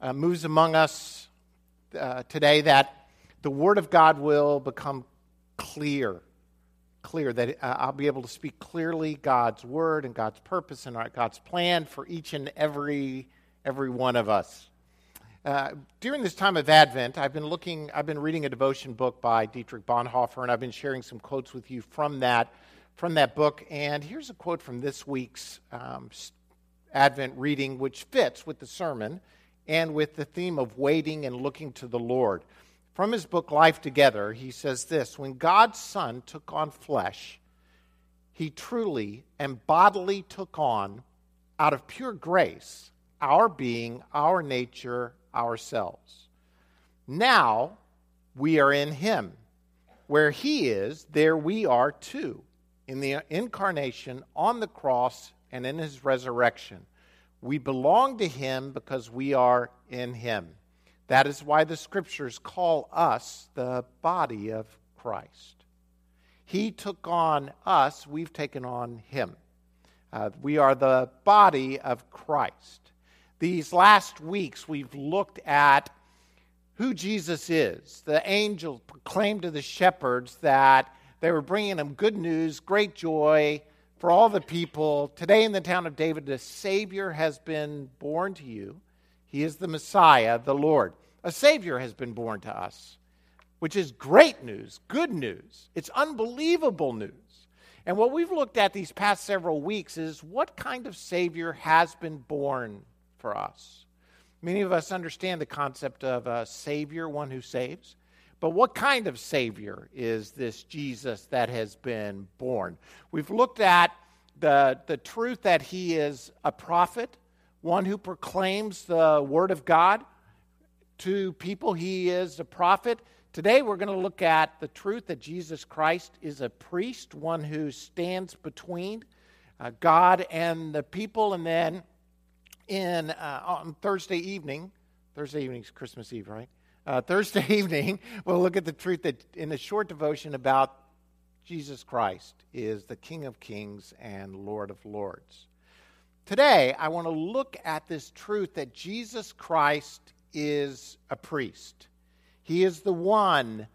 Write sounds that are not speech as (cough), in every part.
uh, moves among us uh, today, that the Word of God will become clear. Clear, that uh, I'll be able to speak clearly God's Word and God's purpose and God's plan for each and every, every one of us. Uh, during this time of Advent, I've been looking, I've been reading a devotion book by Dietrich Bonhoeffer, and I've been sharing some quotes with you from that, from that book. And here's a quote from this week's um, Advent reading, which fits with the sermon and with the theme of waiting and looking to the Lord. From his book, Life Together, he says this When God's Son took on flesh, he truly and bodily took on, out of pure grace, our being, our nature, ourselves. Now we are in him. Where he is, there we are too, in the incarnation, on the cross, and in his resurrection. We belong to him because we are in him. That is why the scriptures call us the body of Christ. He took on us, we've taken on him. Uh, we are the body of Christ. These last weeks, we've looked at who Jesus is. The angel proclaimed to the shepherds that they were bringing them good news, great joy for all the people. Today, in the town of David, a Savior has been born to you. He is the Messiah, the Lord. A Savior has been born to us, which is great news, good news. It's unbelievable news. And what we've looked at these past several weeks is what kind of Savior has been born for us. Many of us understand the concept of a Savior, one who saves. But what kind of Savior is this Jesus that has been born? We've looked at the, the truth that he is a prophet, one who proclaims the Word of God to people. He is a prophet. Today we're going to look at the truth that Jesus Christ is a priest, one who stands between uh, God and the people. And then in uh, on Thursday evening. Thursday evening is Christmas Eve, right? Uh, Thursday (laughs) evening, we'll look at the truth that in a short devotion about Jesus Christ is the King of Kings and Lord of Lords. Today, I want to look at this truth that Jesus Christ is a priest. He is the one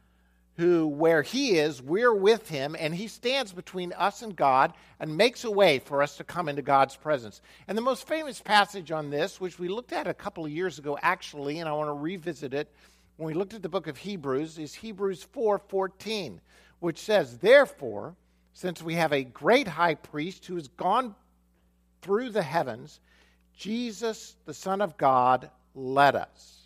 who, where he is, we're with him, and he stands between us and God and makes a way for us to come into God's presence. And the most famous passage on this, which we looked at a couple of years ago, actually, and I want to revisit it when we looked at the book of Hebrews, is Hebrews 4 14, which says, Therefore, since we have a great high priest who has gone through the heavens, Jesus, the Son of God, let us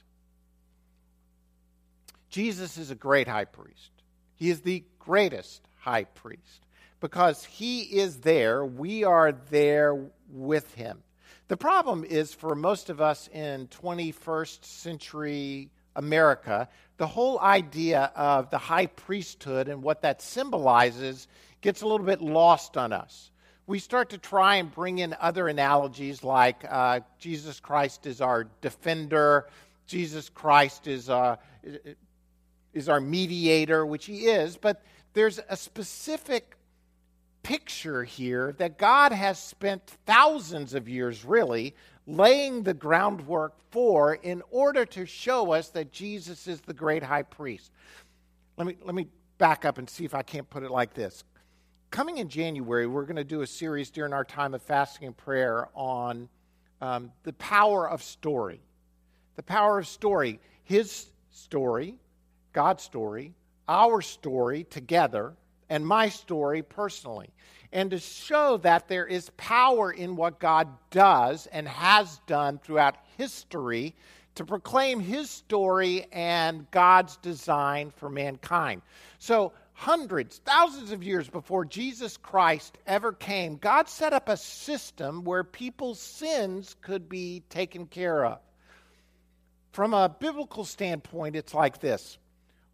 Jesus is a great high priest. He is the greatest high priest. Because he is there, we are there with him. The problem is for most of us in 21st century America, the whole idea of the high priesthood and what that symbolizes gets a little bit lost on us. We start to try and bring in other analogies like uh, Jesus Christ is our defender, Jesus Christ is, uh, is our mediator, which he is, but there's a specific picture here that God has spent thousands of years, really, laying the groundwork for in order to show us that Jesus is the great high priest. Let me, let me back up and see if I can't put it like this. Coming in January, we're going to do a series during our time of fasting and prayer on um, the power of story. The power of story. His story, God's story, our story together, and my story personally. And to show that there is power in what God does and has done throughout history to proclaim his story and God's design for mankind. So, hundreds, thousands of years before Jesus Christ ever came, God set up a system where people's sins could be taken care of. From a biblical standpoint, it's like this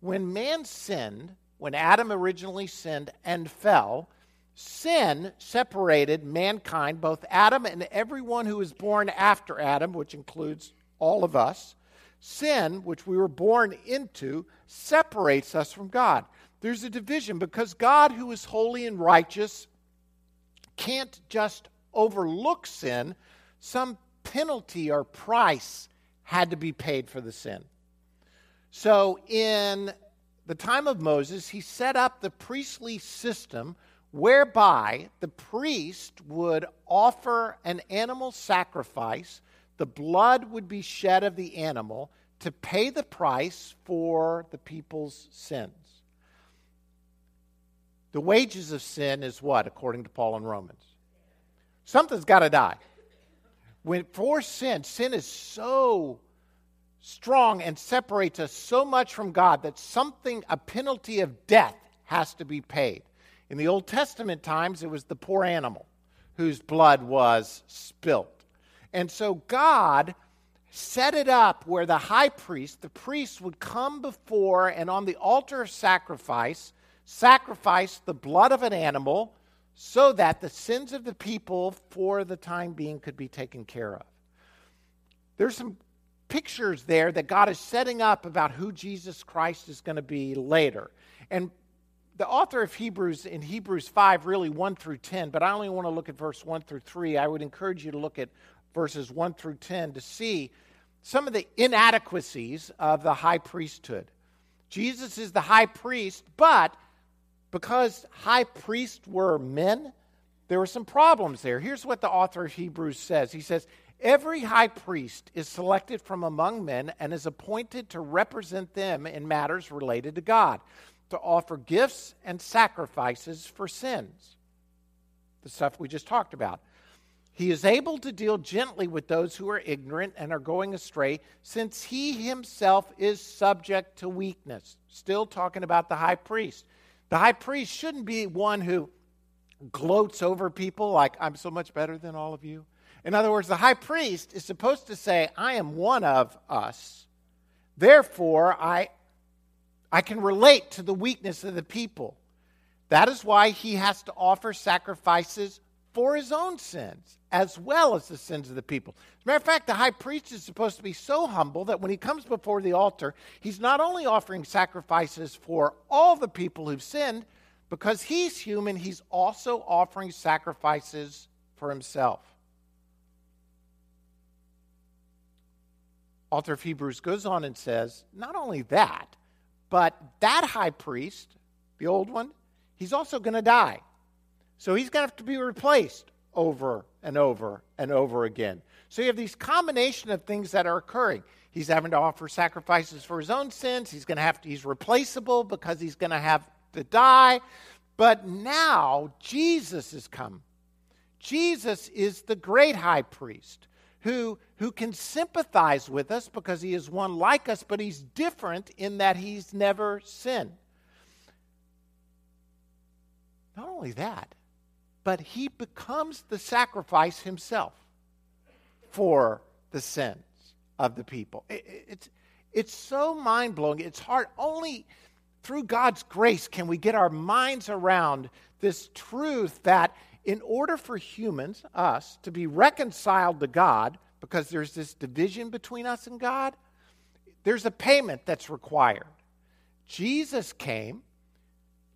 when man sinned, when Adam originally sinned and fell, sin separated mankind, both Adam and everyone who was born after Adam, which includes all of us. Sin, which we were born into, separates us from God. There's a division because God, who is holy and righteous, can't just overlook sin. Some penalty or price had to be paid for the sin. So, in the time of Moses, he set up the priestly system whereby the priest would offer an animal sacrifice, the blood would be shed of the animal to pay the price for the people's sins. The wages of sin is what, according to Paul in Romans? Something's got to die. When for sin, sin is so strong and separates us so much from God that something, a penalty of death, has to be paid. In the Old Testament times, it was the poor animal whose blood was spilt. And so God set it up where the high priest, the priest, would come before and on the altar of sacrifice, sacrifice the blood of an animal so that the sins of the people for the time being could be taken care of. There's some pictures there that God is setting up about who Jesus Christ is going to be later. And the author of Hebrews in Hebrews 5, really 1 through 10, but I only want to look at verse 1 through 3. I would encourage you to look at verses 1 through 10 to see some of the inadequacies of the high priesthood. Jesus is the high priest, but because high priests were men, there were some problems there. Here's what the author of Hebrews says He says, Every high priest is selected from among men and is appointed to represent them in matters related to God to offer gifts and sacrifices for sins. The stuff we just talked about. He is able to deal gently with those who are ignorant and are going astray, since he himself is subject to weakness. Still talking about the high priest. The high priest shouldn't be one who gloats over people like, I'm so much better than all of you. In other words, the high priest is supposed to say, I am one of us. Therefore, I I can relate to the weakness of the people. That is why he has to offer sacrifices for his own sins as well as the sins of the people. As a matter of fact, the high priest is supposed to be so humble that when he comes before the altar, he's not only offering sacrifices for all the people who've sinned, because he's human, he's also offering sacrifices for himself. Author of Hebrews goes on and says, not only that, but that high priest, the old one, he's also going to die. So he's going to have to be replaced over and over and over again. So you have these combination of things that are occurring. He's having to offer sacrifices for his own sins. He's going to have to, he's replaceable because he's going to have to die. But now Jesus has come. Jesus is the great high priest who, who can sympathize with us because he is one like us, but he's different in that he's never sinned. Not only that, but he becomes the sacrifice himself for the sins of the people. It, it's, it's so mind blowing. It's hard. Only through God's grace can we get our minds around this truth that in order for humans, us, to be reconciled to God, because there's this division between us and God, there's a payment that's required. Jesus came,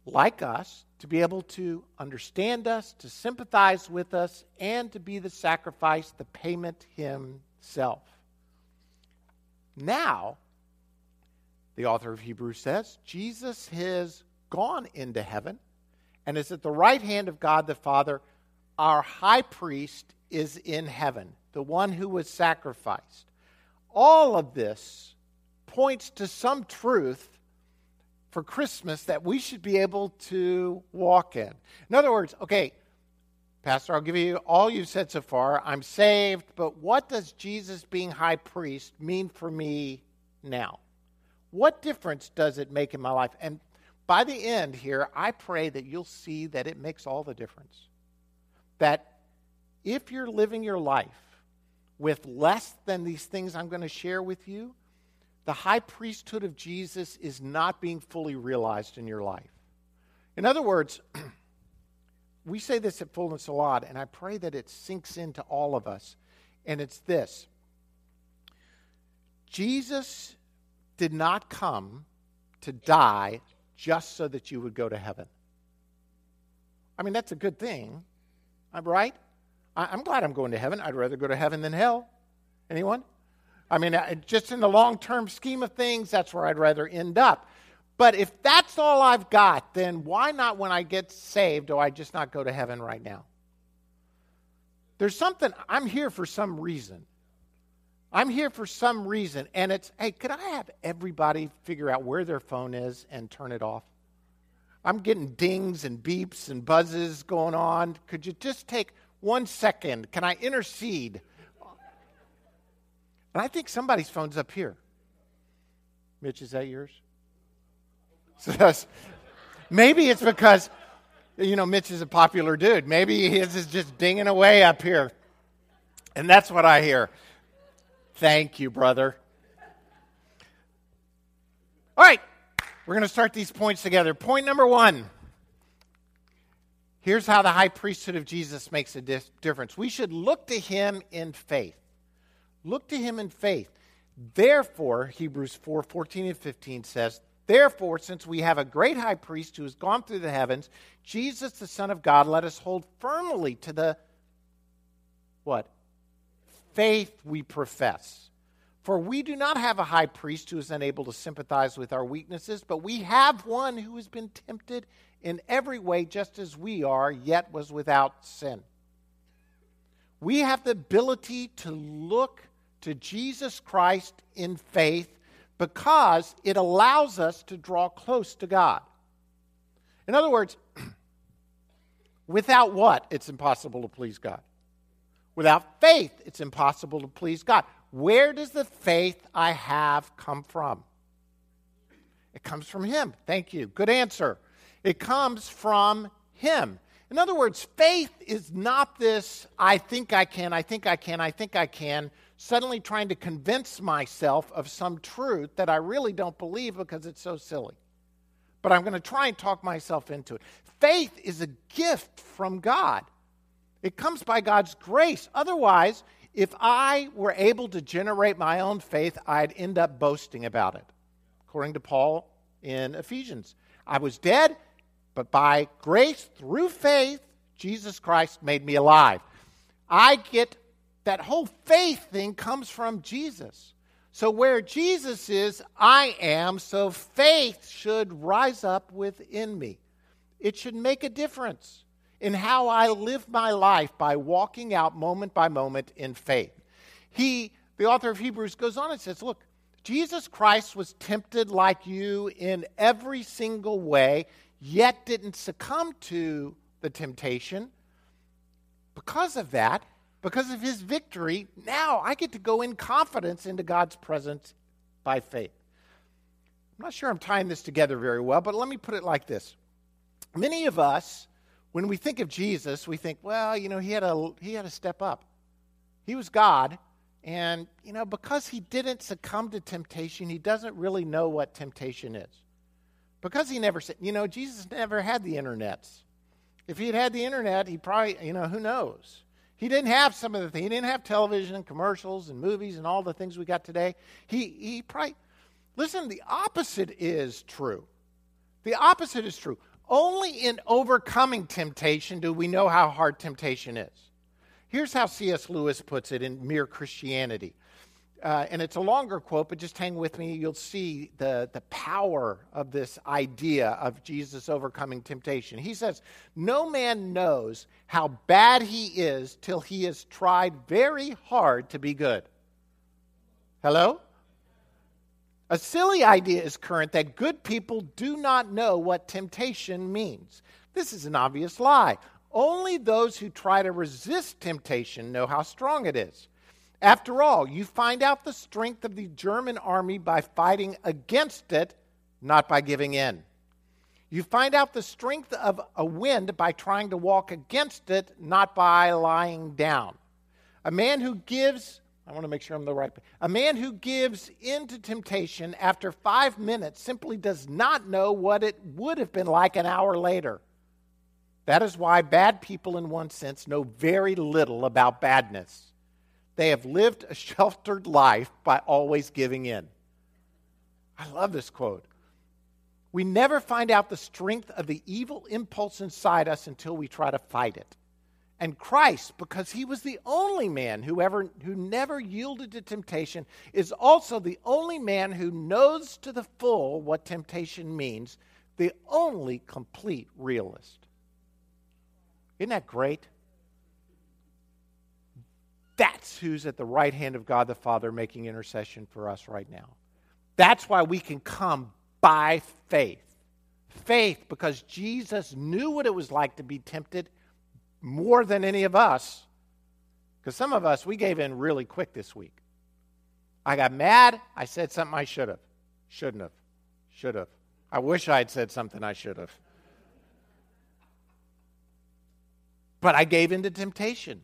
like us, to be able to understand us, to sympathize with us, and to be the sacrifice, the payment himself. Now, the author of Hebrews says, Jesus has gone into heaven and is at the right hand of God the Father. Our high priest is in heaven, the one who was sacrificed. All of this points to some truth for Christmas that we should be able to walk in. In other words, okay, Pastor, I'll give you all you've said so far. I'm saved, but what does Jesus being high priest mean for me now? What difference does it make in my life? And by the end here, I pray that you'll see that it makes all the difference. That if you're living your life with less than these things I'm going to share with you, the high priesthood of Jesus is not being fully realized in your life. In other words, (clears throat) we say this at Fullness a lot, and I pray that it sinks into all of us. And it's this Jesus did not come to die just so that you would go to heaven. I mean, that's a good thing. I'm right. I'm glad I'm going to heaven. I'd rather go to heaven than hell. Anyone? I mean, uh, just in the long term scheme of things, that's where I'd rather end up. But if that's all I've got, then why not when I get saved do I just not go to heaven right now? There's something, I'm here for some reason. I'm here for some reason. And it's, hey, could I have everybody figure out where their phone is and turn it off? I'm getting dings and beeps and buzzes going on. Could you just take one second? Can I intercede? And I think somebody's phone's up here. Mitch, is that yours? So (laughs) that's, maybe it's because, you know, Mitch is a popular dude. Maybe his is just dinging away up here. And that's what I hear. Thank you, brother. All right, we're going to start these points together. Point number one. Here's how the high priesthood of Jesus makes a difference. We should look to him in faith. Look to him in faith. Therefore, Hebrews 4 14 and 15 says, Therefore, since we have a great high priest who has gone through the heavens, Jesus, the Son of God, let us hold firmly to the what? Faith we profess. For we do not have a high priest who is unable to sympathize with our weaknesses, but we have one who has been tempted in every way just as we are, yet was without sin. We have the ability to look to Jesus Christ in faith because it allows us to draw close to God. In other words, (clears throat) without what? It's impossible to please God. Without faith, it's impossible to please God. Where does the faith I have come from? It comes from Him. Thank you. Good answer. It comes from Him. In other words, faith is not this I think I can, I think I can, I think I can, suddenly trying to convince myself of some truth that I really don't believe because it's so silly. But I'm going to try and talk myself into it. Faith is a gift from God. It comes by God's grace. Otherwise, if I were able to generate my own faith, I'd end up boasting about it. According to Paul in Ephesians, I was dead, but by grace through faith, Jesus Christ made me alive. I get that whole faith thing comes from Jesus. So where Jesus is, I am, so faith should rise up within me. It should make a difference in how I live my life by walking out moment by moment in faith. He, the author of Hebrews, goes on and says, Look, Jesus Christ was tempted like you in every single way, yet didn't succumb to the temptation. Because of that, because of his victory, now I get to go in confidence into God's presence by faith. I'm not sure I'm tying this together very well, but let me put it like this. Many of us when we think of Jesus, we think, well, you know, he had a he had to step up. He was God, and you know, because he didn't succumb to temptation, he doesn't really know what temptation is. Because he never said, you know, Jesus never had the internets. If he had had the internet, he probably, you know, who knows? He didn't have some of the things. He didn't have television and commercials and movies and all the things we got today. He he probably listen, the opposite is true. The opposite is true. Only in overcoming temptation do we know how hard temptation is. Here's how C.S. Lewis puts it in Mere Christianity. Uh, and it's a longer quote, but just hang with me. You'll see the, the power of this idea of Jesus overcoming temptation. He says, No man knows how bad he is till he has tried very hard to be good. Hello? A silly idea is current that good people do not know what temptation means. This is an obvious lie. Only those who try to resist temptation know how strong it is. After all, you find out the strength of the German army by fighting against it, not by giving in. You find out the strength of a wind by trying to walk against it, not by lying down. A man who gives I want to make sure I'm the right. A man who gives in to temptation after five minutes simply does not know what it would have been like an hour later. That is why bad people, in one sense, know very little about badness. They have lived a (laughs) sheltered life by always giving in. I love this quote. We never find out the strength of the evil impulse inside us until we try to fight it. And Christ, because he was the only man who ever who never yielded to temptation, is also the only man who knows to the full what temptation means, the only complete realist. Isn't that great? That's who's at the right hand of God the Father making intercession for us right now. That's why we can come by faith. Faith, because Jesus knew what it was like to be tempted more than any of us. Because some of us, we gave in really quick this week. I got mad. I said something I should have. Shouldn't have. Should have. I wish I had said something I should have. But I gave in to temptation.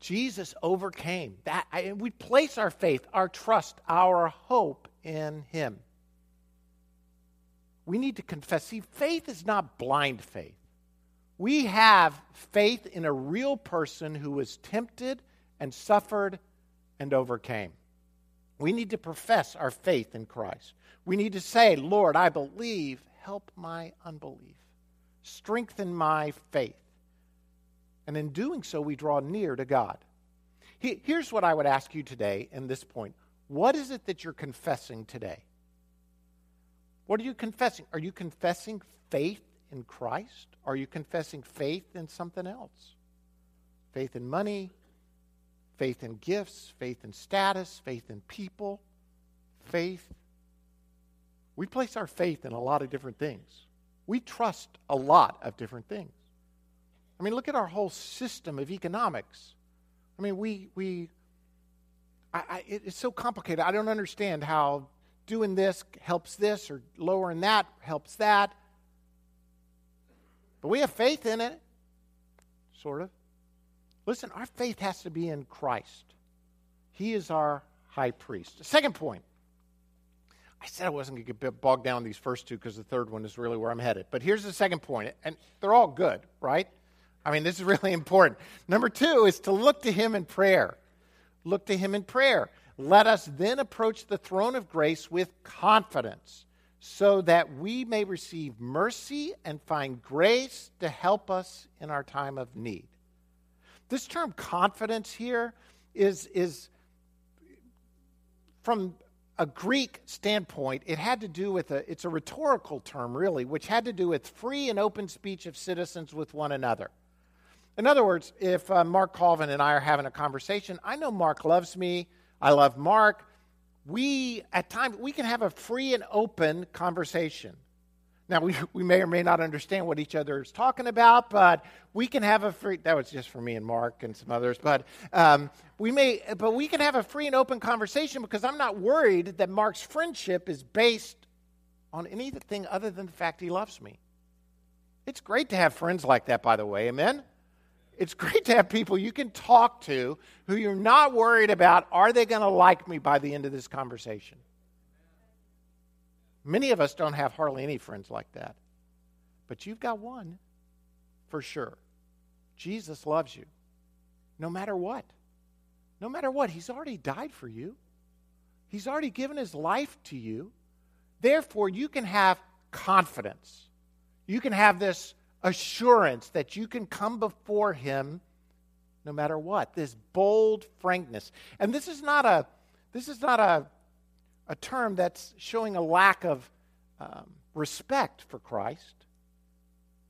Jesus overcame that. And we place our faith, our trust, our hope in Him. We need to confess. See, faith is not blind faith. We have faith in a real person who was tempted and suffered and overcame. We need to profess our faith in Christ. We need to say, Lord, I believe, help my unbelief, strengthen my faith. And in doing so, we draw near to God. Here's what I would ask you today in this point What is it that you're confessing today? What are you confessing? Are you confessing faith in Christ? Are you confessing faith in something else? Faith in money, faith in gifts, faith in status, faith in people, faith. We place our faith in a lot of different things. We trust a lot of different things. I mean, look at our whole system of economics. I mean, we, we I, I, it's so complicated. I don't understand how doing this helps this or lowering that helps that. But we have faith in it, sort of. Listen, our faith has to be in Christ. He is our high priest. second point. I said I wasn't going to get bogged down these first two because the third one is really where I'm headed. But here's the second point, and they're all good, right? I mean, this is (laughs) really important. Number two is to look to Him in prayer. Look to Him in prayer. Let us then approach the throne of grace with confidence so that we may receive mercy and find grace to help us in our time of need. This term confidence here is, is from a Greek standpoint, it had to do with a, it's a rhetorical term, really, which had to do with free and open speech of citizens with one another. In other words, if uh, Mark Colvin and I are having a conversation, I know Mark loves me, I love Mark, we, at times, we can have a free and open conversation. Now, we, we may or may not understand what each other is talking about, but we can have a free, that was just for me and Mark and some others, but um, we may, but we can have a free and open conversation because I'm not worried that Mark's friendship is based on anything other than the fact he loves me. It's great to have friends like that, by the way, amen? It's great to have people you can talk to who you're not worried about are they going to like me by the end of this conversation? Many of us don't have hardly any friends like that. But you've got one for sure. Jesus loves you no matter what. No matter what, He's already died for you, He's already given His life to you. Therefore, you can have confidence. You can have this assurance that you can come before him no matter what this bold frankness. And this is not a this is not a a term that's showing a lack of um, respect for christ.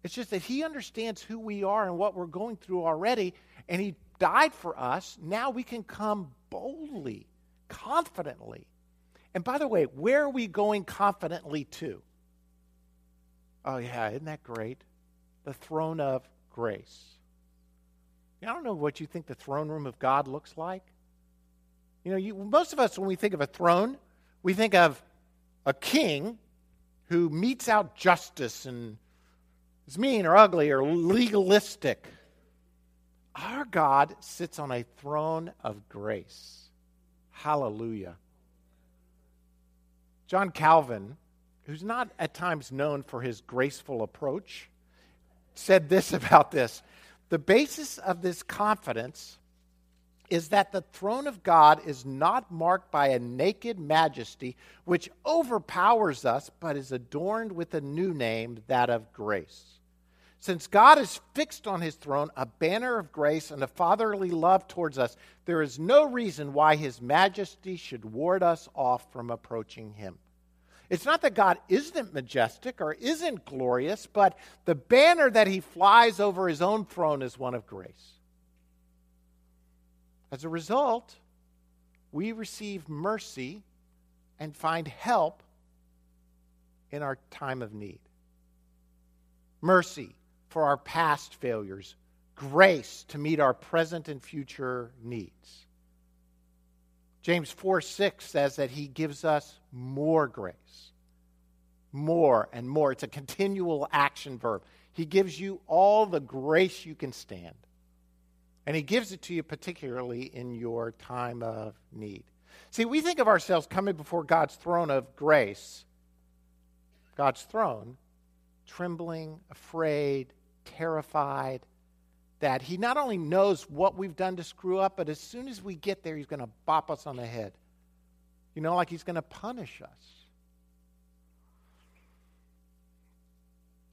It's just that he understands who we are and what we're going through already and he died for us. Now we can come boldly confidently. And by the way where are we going confidently to? Oh yeah isn't that great the throne of grace. I don't know what you think the throne room of God looks like. You know, you, most of us, when we think of a throne, we think of a king who metes out justice and is mean or ugly or legalistic. Our God sits on a throne of grace. Hallelujah. John Calvin, who's not at times known for his graceful approach, said this (laughs) about this The basis of this confidence is that the throne of God is not marked by a naked majesty which overpowers us, but is adorned with a new name, that of grace. Since God is fixed on his throne, a banner of grace and a fatherly love towards us, there is no reason why his majesty should ward us off from approaching him. It's not that God isn't majestic or isn't glorious, but the banner that he flies over his own throne is one of grace. As a result, we receive mercy and find help in our time of need. Mercy for our past failures, grace to meet our present and future needs. James 4 6 says that he gives us more grace. More and more. It's a continual action verb. He gives you all the grace you can stand. And he gives it to you particularly in your time of need. See, we think of ourselves coming before God's throne of grace, God's throne, trembling, afraid, terrified that he not only knows what we've done to screw up, but as soon as we get there, he's going to bop us on the head. You know, like he's going to punish us.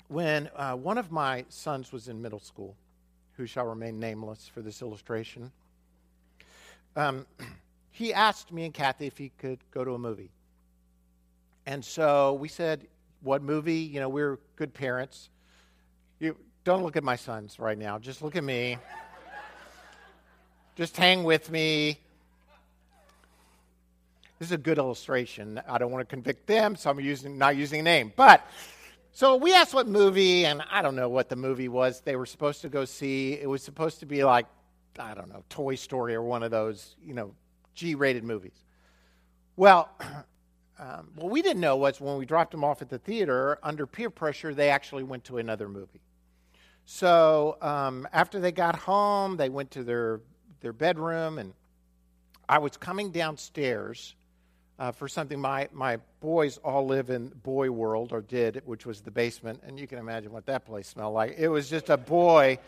When uh, one of my sons was in middle school, who shall remain nameless for this illustration, um, (clears throat) he asked me and Kathy if he could go to a movie. And so we said, What movie? You know, we're good parents. You, don't look at my sons right now. Just look at me. Just hang with me. This is a good illustration. I don't want to convict them, so I'm using, not using a name. But so we asked what movie, and I don't know what the movie was they were supposed to go see. It was supposed to be like, I don't know, Toy Story or one of those, you know, G rated movies. Well, (clears throat) um, what we didn't know was when we dropped them off at the theater, under peer pressure, they actually went to another movie. So um, after they got home, they went to their, their bedroom, and I was coming downstairs uh, for something. My, my boys all live in Boy World, or did, which was the basement, and you can imagine what that place smelled like. It was just a boy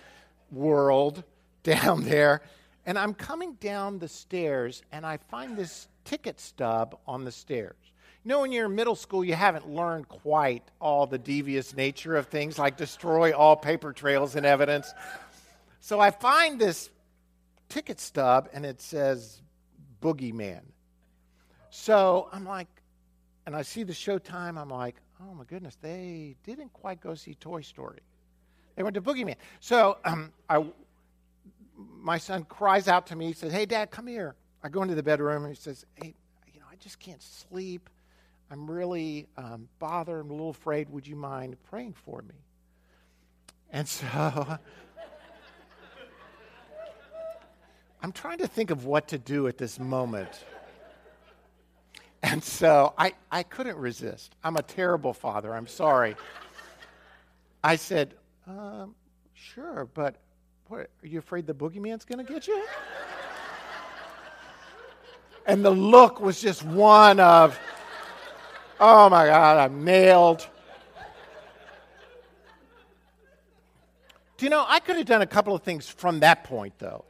world (laughs) down there. And I'm coming down the stairs, and I find this ticket stub on the stairs. You know, when you're in middle school, you haven't learned quite all the devious nature of things like destroy all paper trails and evidence. So I find this ticket stub and it says Boogeyman. So I'm like, and I see the showtime, I'm like, oh my goodness, they didn't quite go see Toy Story. They went to Boogeyman. So um, I, my son cries out to me, he says, hey, Dad, come here. I go into the bedroom and he says, hey, you know, I just can't sleep. I'm really um, bothered. I'm a little afraid. Would you mind praying for me? And so (laughs) I'm trying to think of what to do at this moment. And so I, I couldn't resist. I'm a terrible father. I'm sorry. I said, um, sure, but what, are you afraid the boogeyman's going to get you? and the look was just one of, Oh my God, I'm nailed. Do you know, I could have done a couple of things from that point, though.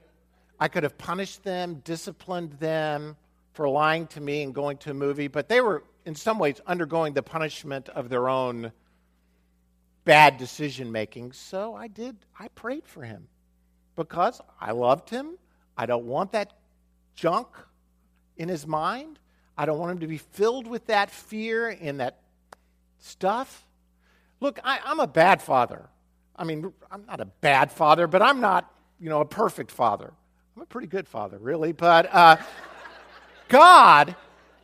I could have punished them, disciplined them for lying to me and going to a movie, but they were, in some ways, undergoing the punishment of their own bad decision making. So I did, I prayed for him because I loved him. I don't want that junk in his mind. I don't want him to be filled with that fear and that stuff. Look, I, am a bad father. I mean, I'm not a bad father, but I'm not, you know, a perfect father. I'm a pretty good father, really. But uh, (laughs) God,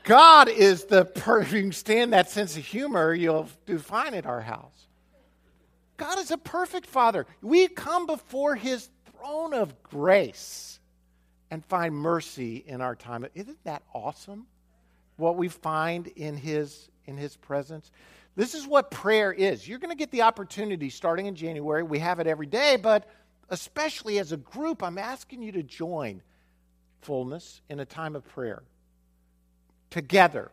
God is the perfect. You can stand that sense of humor, you'll do fine at our house. God is a perfect father. We come before his throne of grace and find mercy in our time. Isn't that awesome? What we find in his in his presence. This is what prayer is. You're going to get the opportunity starting in january. We have it every day but especially as a group i'm asking you to join fullness in a time of prayer. Together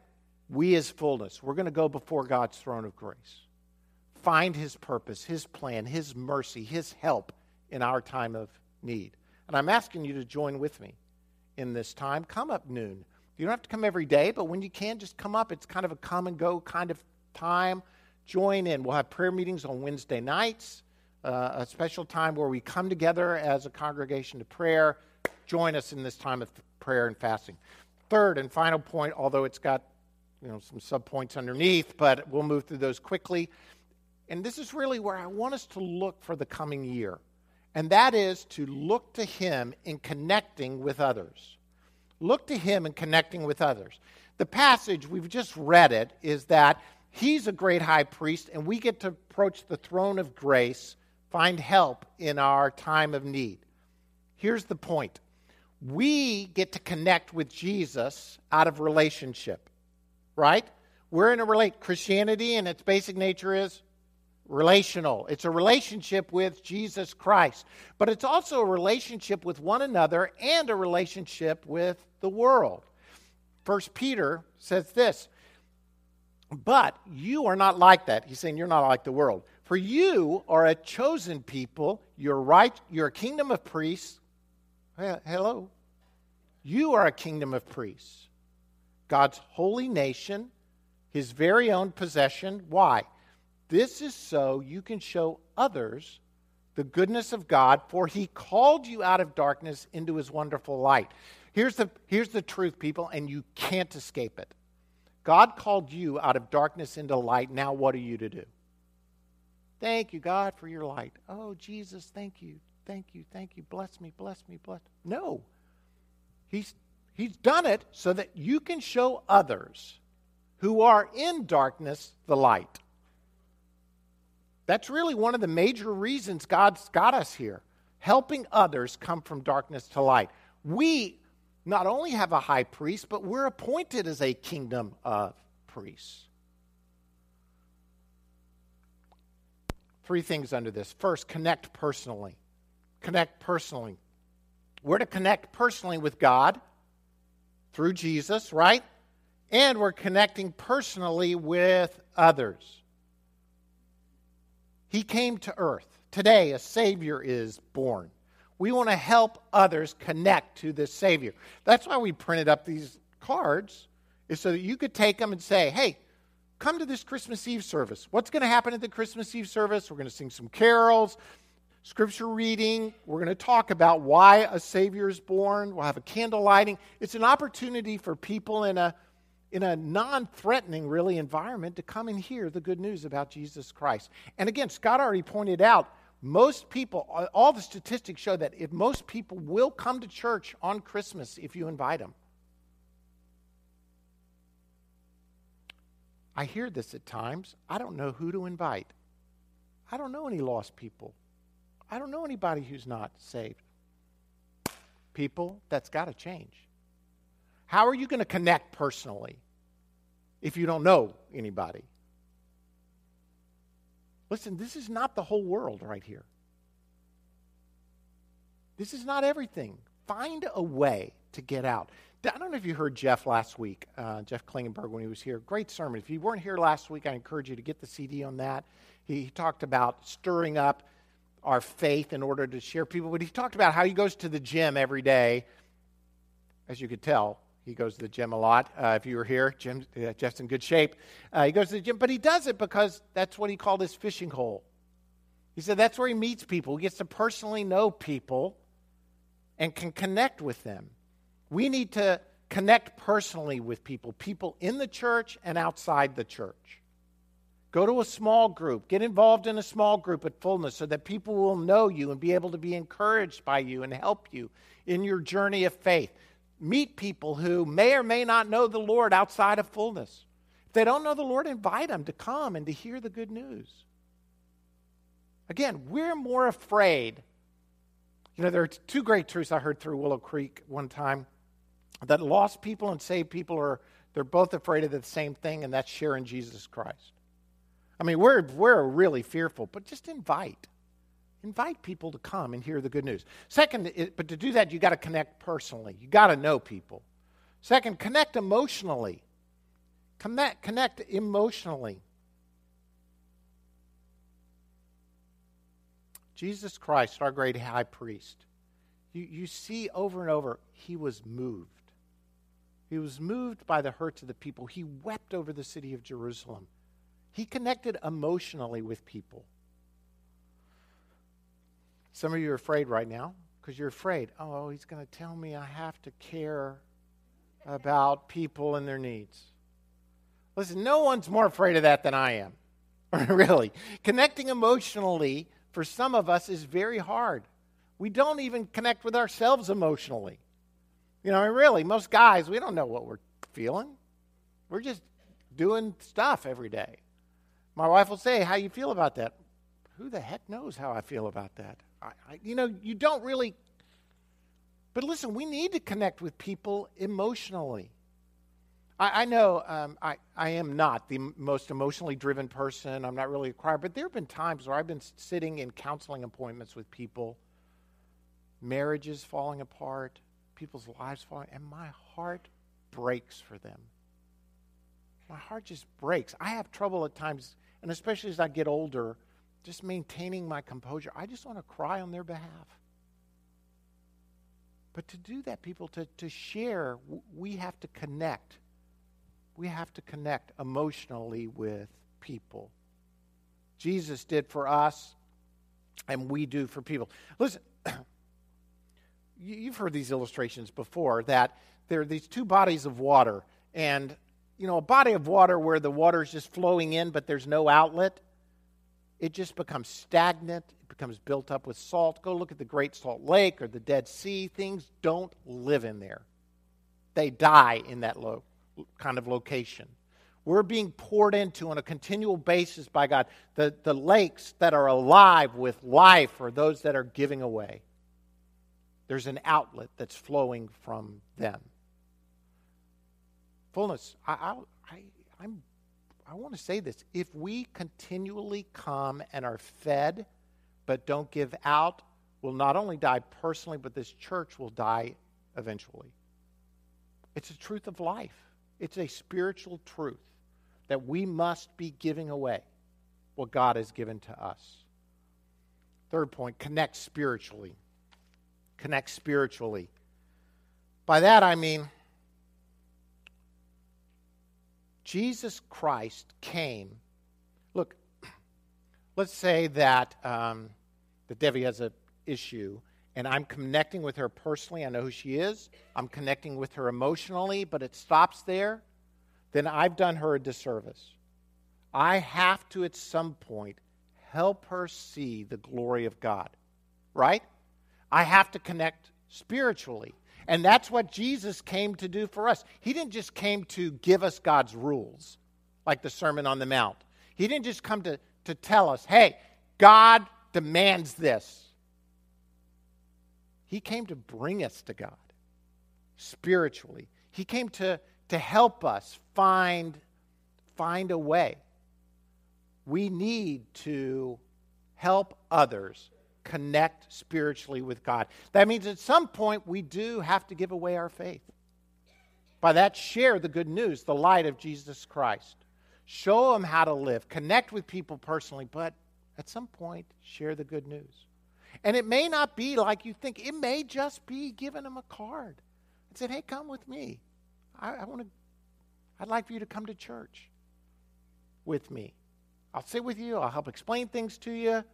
we as fullness we're going to go before god's throne of grace. Find his purpose his plan his mercy his help in our time of need. And i'm asking you to join with me in this time. Come up noon you don't have to come every day, but when you can, just come up. It's kind of a come and go kind of time. Join in. We'll have prayer meetings on Wednesday nights. uh, a special time where we come together as a congregation to prayer. Join us in this time of prayer and fasting. Third and final point, although it's got you know some subpoints underneath, but we'll move through those quickly. And this is really where I want us to look for the coming year. And that is to look to him in connecting with others. Look to him in connecting with others. The passage, we've just read it, is that he's a great high priest, and we get to approach the throne of grace, find help in our time of need. Here's the point we get to connect with Jesus out of relationship, right? We're in a relate. Christianity, and its basic nature is relational. It's a relationship with Jesus Christ, but it's also a relationship with one another and a relationship with the world. First Peter says this, but you are not like that. He's saying you're not like the world. For you are a chosen people, you're right, you're a kingdom of priests. Hello. You are a kingdom of priests. God's holy nation, his very own possession. Why? This is so you can show others the goodness of God, for he called you out of darkness into his wonderful light. Here's the, here's the truth, people, and you can't escape it. God called you out of darkness into light. Now, what are you to do? Thank you, God, for your light. Oh, Jesus, thank you, thank you, thank you. Bless me, bless me, bless. No. He's, he's done it so that you can show others who are in darkness the light. That's really one of the major reasons God's got us here, helping others come from darkness to light. We not only have a high priest, but we're appointed as a kingdom of priests. Three things under this. First, connect personally. Connect personally. We're to connect personally with God through Jesus, right? And we're connecting personally with others. He came to earth. Today, a Savior is born. We want to help others connect to this Savior. That's why we printed up these cards, is so that you could take them and say, hey, come to this Christmas Eve service. What's going to happen at the Christmas Eve service? We're going to sing some carols, scripture reading. We're going to talk about why a Savior is born. We'll have a candle lighting. It's an opportunity for people in a in a non threatening, really, environment to come and hear the good news about Jesus Christ. And again, Scott already pointed out most people, all the statistics show that if most people will come to church on Christmas if you invite them. I hear this at times. I don't know who to invite. I don't know any lost people. I don't know anybody who's not saved. People, that's got to change. How are you going to connect personally if you don't know anybody? Listen, this is not the whole world right here. This is not everything. Find a way to get out. I don't know if you heard Jeff last week, uh, Jeff Klingenberg, when he was here. Great sermon. If you weren't here last week, I encourage you to get the CD on that. He, he talked about stirring up our faith in order to share people, but he talked about how he goes to the gym every day, as you could tell, he goes to the gym a lot. Uh, if you were here, Jim, uh, Jeff's in good shape. Uh, he goes to the gym, but he does it because that's what he called his fishing hole. He said that's where he meets people. He gets to personally know people and can connect with them. We need to connect personally with people, people in the church and outside the church. Go to a small group. Get involved in a small group at fullness so that people will know you and be able to be encouraged by you and help you in your journey of faith meet people who may or may not know the Lord outside of fullness. If they don't know the Lord, invite them to come and to hear the good news. Again, we're more afraid. You know, there are two great truths I heard through Willow Creek one time that lost people and saved people are they're both afraid of the same thing, and that's sharing Jesus Christ. I mean, we're, we're really fearful, but just invite. Invite people to come and hear the good news. Second, but to do that, you got to connect personally. You got to know people. Second, connect emotionally. Connect, connect emotionally. Jesus Christ, our great high priest, you, you see over and over, he was moved. He was moved by the hurts of the people. He wept over the city of Jerusalem. He connected emotionally with people. Some of you are afraid right now because you're afraid. Oh, oh he's going to tell me I have to care about people and their needs. Listen, no one's more afraid of that than I am. (laughs) really. Connecting emotionally for some of us is very hard. We don't even connect with ourselves emotionally. You know, really, most guys, we don't know what we're feeling. We're just doing stuff every day. My wife will say, How you feel about that? Who the heck knows how I feel about that? I, I, you know, you don't really. But listen, we need to connect with people emotionally. I, I know um, I, I am not the most emotionally driven person. I'm not really a crier, but there have been times where I've been sitting in counseling appointments with people, marriages falling apart, people's lives falling, and my heart breaks for them. My heart just breaks. I have trouble at times, and especially as I get older, just maintaining my composure. I just want to cry on their behalf. But to do that, people, to, to share, we have to connect. We have to connect emotionally with people. Jesus did for us, and we do for people. Listen, (coughs) you've heard these illustrations before that there are these two bodies of water, and you know, a body of water where the water is just flowing in, but there's no outlet it just becomes stagnant. It becomes built up with salt. Go look at the Great Salt Lake or the Dead Sea. Things don't live in there, they die in that low kind of location. We're being poured into on a continual basis by God. The, the lakes that are alive with life are those that are giving away. There's an outlet that's flowing from them. Fullness. I, I, I, I'm I want to say this. If we continually come and are fed but don't give out, we'll not only die personally, but this church will die eventually. It's a truth of life, it's a spiritual truth that we must be giving away what God has given to us. Third point connect spiritually. Connect spiritually. By that I mean, Jesus Christ came. Look, (clears throat) let's say that um, that Debbie has an issue, and I'm connecting with her personally. I know who she is. I'm connecting with her emotionally, but it stops there. Then I've done her a disservice. I have to, at some point, help her see the glory of God. Right? I have to connect spiritually. And that's what Jesus came to do for us. He didn't just came to give us God's rules, like the Sermon on the Mount. He didn't just come to, to tell us, hey, God demands this. He came to bring us to God spiritually. He came to, to help us find, find a way. We need to help others connect spiritually with God. That means at some point we do have to give away our faith. By that, share the good news, the light of Jesus Christ. Show them how to live, connect with people personally, but at some point, share the good news. And it may not be like you think, it may just be giving them a card and said, hey, come with me. I, I want to, I'd like for you to come to church with me. I'll sit with you, I'll help explain things to you.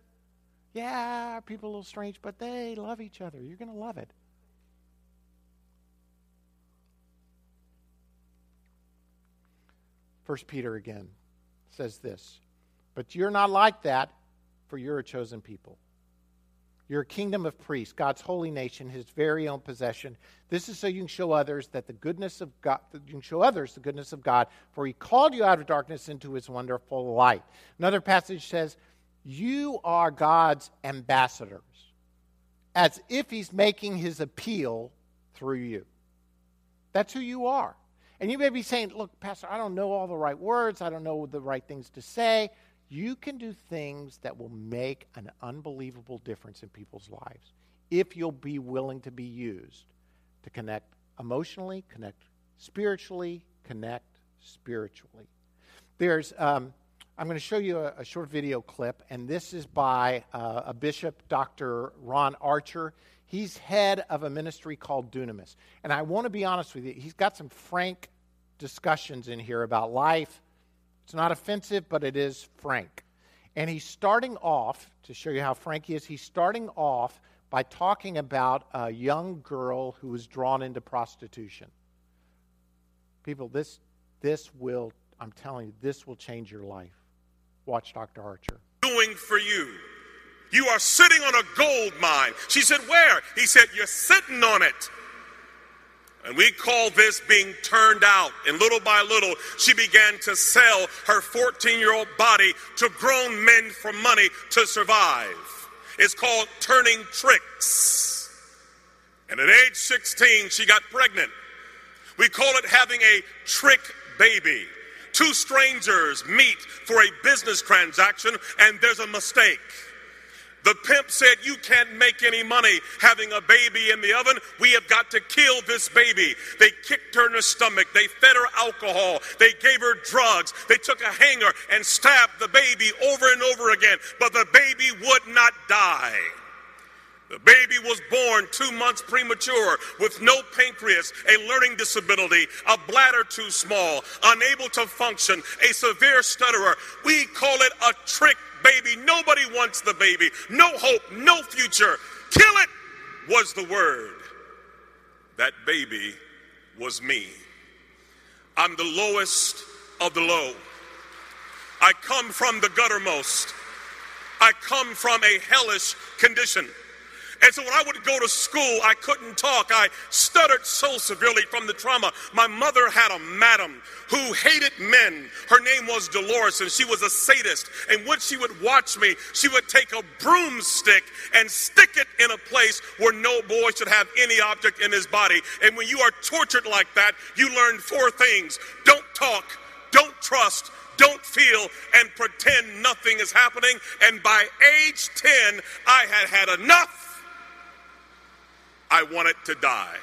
Yeah, people are a little strange, but they love each other. You're going to love it. First Peter again says this, but you're not like that, for you're a chosen people. You're a kingdom of priests, God's holy nation, his very own possession. This is so you can show others that the goodness of God, you can show others the goodness of God, for he called you out of darkness into his wonderful light. Another passage says, you are God's ambassadors, as if He's making His appeal through you. That's who you are. And you may be saying, Look, Pastor, I don't know all the right words, I don't know the right things to say. You can do things that will make an unbelievable difference in people's lives if you'll be willing to be used to connect emotionally, connect spiritually, connect spiritually. There's. Um, I'm going to show you a, a short video clip, and this is by uh, a bishop, Dr. Ron Archer. He's head of a ministry called Dunamis. And I want to be honest with you, he's got some frank discussions in here about life. It's not offensive, but it is frank. And he's starting off, to show you how frank he is, he's starting off by talking about a young girl who was drawn into prostitution. People, this, this will, I'm telling you, this will change your life. Watch Dr. Archer. Doing for you. You are sitting on a gold mine. She said, Where? He said, You're sitting on it. And we call this being turned out. And little by little, she began to sell her 14 year old body to grown men for money to survive. It's called turning tricks. And at age 16, she got pregnant. We call it having a trick baby. Two strangers meet for a business transaction, and there's a mistake. The pimp said, You can't make any money having a baby in the oven. We have got to kill this baby. They kicked her in the stomach. They fed her alcohol. They gave her drugs. They took a hanger and stabbed the baby over and over again. But the baby would not die. The baby was born two months premature with no pancreas, a learning disability, a bladder too small, unable to function, a severe stutterer. We call it a trick baby. Nobody wants the baby. No hope, no future. Kill it was the word. That baby was me. I'm the lowest of the low. I come from the guttermost. I come from a hellish condition. And so when I would go to school, I couldn't talk. I stuttered so severely from the trauma. My mother had a madam who hated men. Her name was Dolores, and she was a sadist. And when she would watch me, she would take a broomstick and stick it in a place where no boy should have any object in his body. And when you are tortured like that, you learn four things don't talk, don't trust, don't feel and pretend nothing is happening. And by age 10, I had had enough I wanted to die.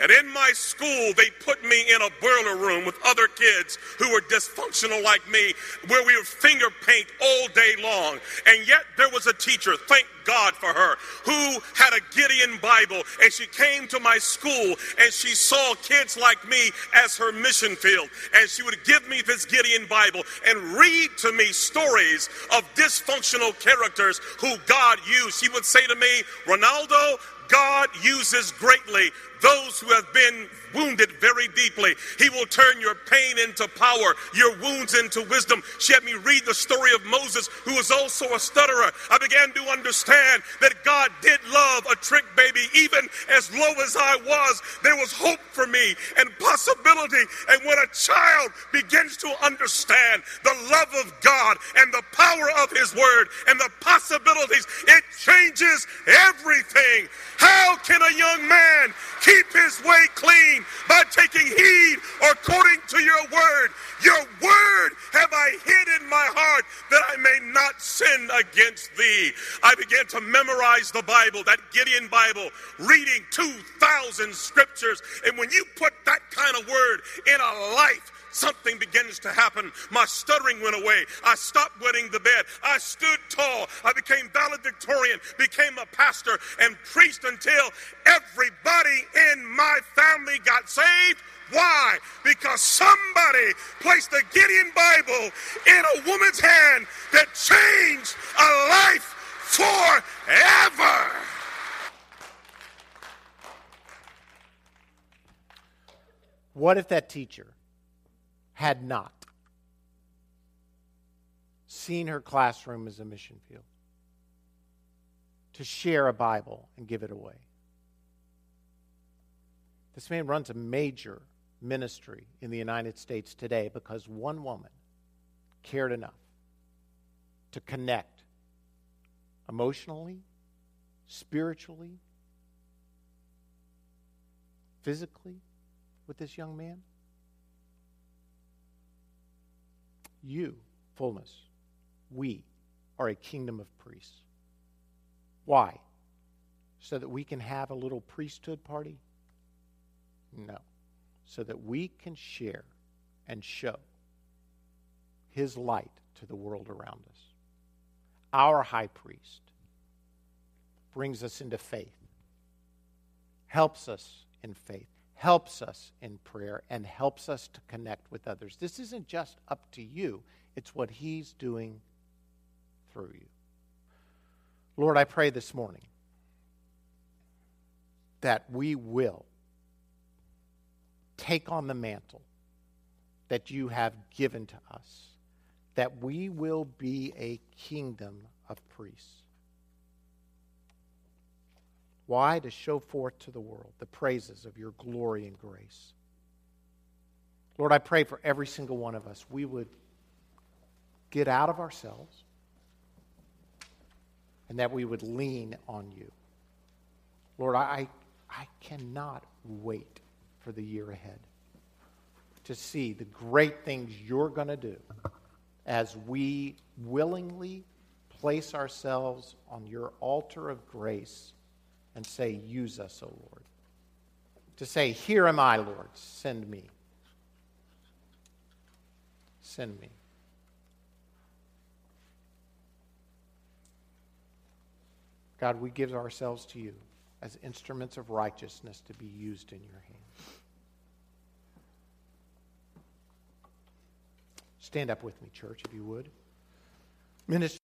And in my school, they put me in a boiler room with other kids who were dysfunctional like me, where we would finger paint all day long. And yet there was a teacher, thank God for her, who had a Gideon Bible. And she came to my school and she saw kids like me as her mission field. And she would give me this Gideon Bible and read to me stories of dysfunctional characters who God used. She would say to me, Ronaldo, God uses greatly those who have been wounded very deeply. He will turn your pain into power, your wounds into wisdom. She had me read the story of Moses, who was also a stutterer. I began to understand that God did love a trick baby, even as low as I was. There was hope for me and possibility. And when a child begins to understand the love of God and the power of His Word and the possibilities, it changes everything. How can a young man keep his way clean by taking heed according to your word. Your word have I hid in my heart that I may not sin against thee. I began to memorize the Bible, that Gideon Bible, reading 2,000 scriptures. And when you put that kind of word in a life, something begins to happen. My stuttering went away. I stopped wetting the bed. I stood tall. I became valedictorian, became a pastor, and preached until everybody in my family got saved. Why? Because somebody placed the Gideon Bible in a woman's hand that changed a life forever. What if that teacher had not seen her classroom as a mission field to share a Bible and give it away. This man runs a major ministry in the United States today because one woman cared enough to connect emotionally, spiritually, physically with this young man. You, fullness, we are a kingdom of priests. Why? So that we can have a little priesthood party? No. So that we can share and show his light to the world around us. Our high priest brings us into faith, helps us in faith, helps us in prayer and helps us to connect with others. This isn't just up to you, it's what He's doing through you. Lord, I pray this morning that we will take on the mantle that you have given to us, that we will be a kingdom of priests. Why? To show forth to the world the praises of your glory and grace. Lord, I pray for every single one of us, we would get out of ourselves and that we would lean on you. Lord, I, I cannot wait for the year ahead to see the great things you're going to do as we willingly place ourselves on your altar of grace and say, Use us, O Lord. To say, Here am I, Lord, send me. Send me. God, we give ourselves to you as instruments of righteousness to be used in your hand. Stand up with me, church, if you would. Minister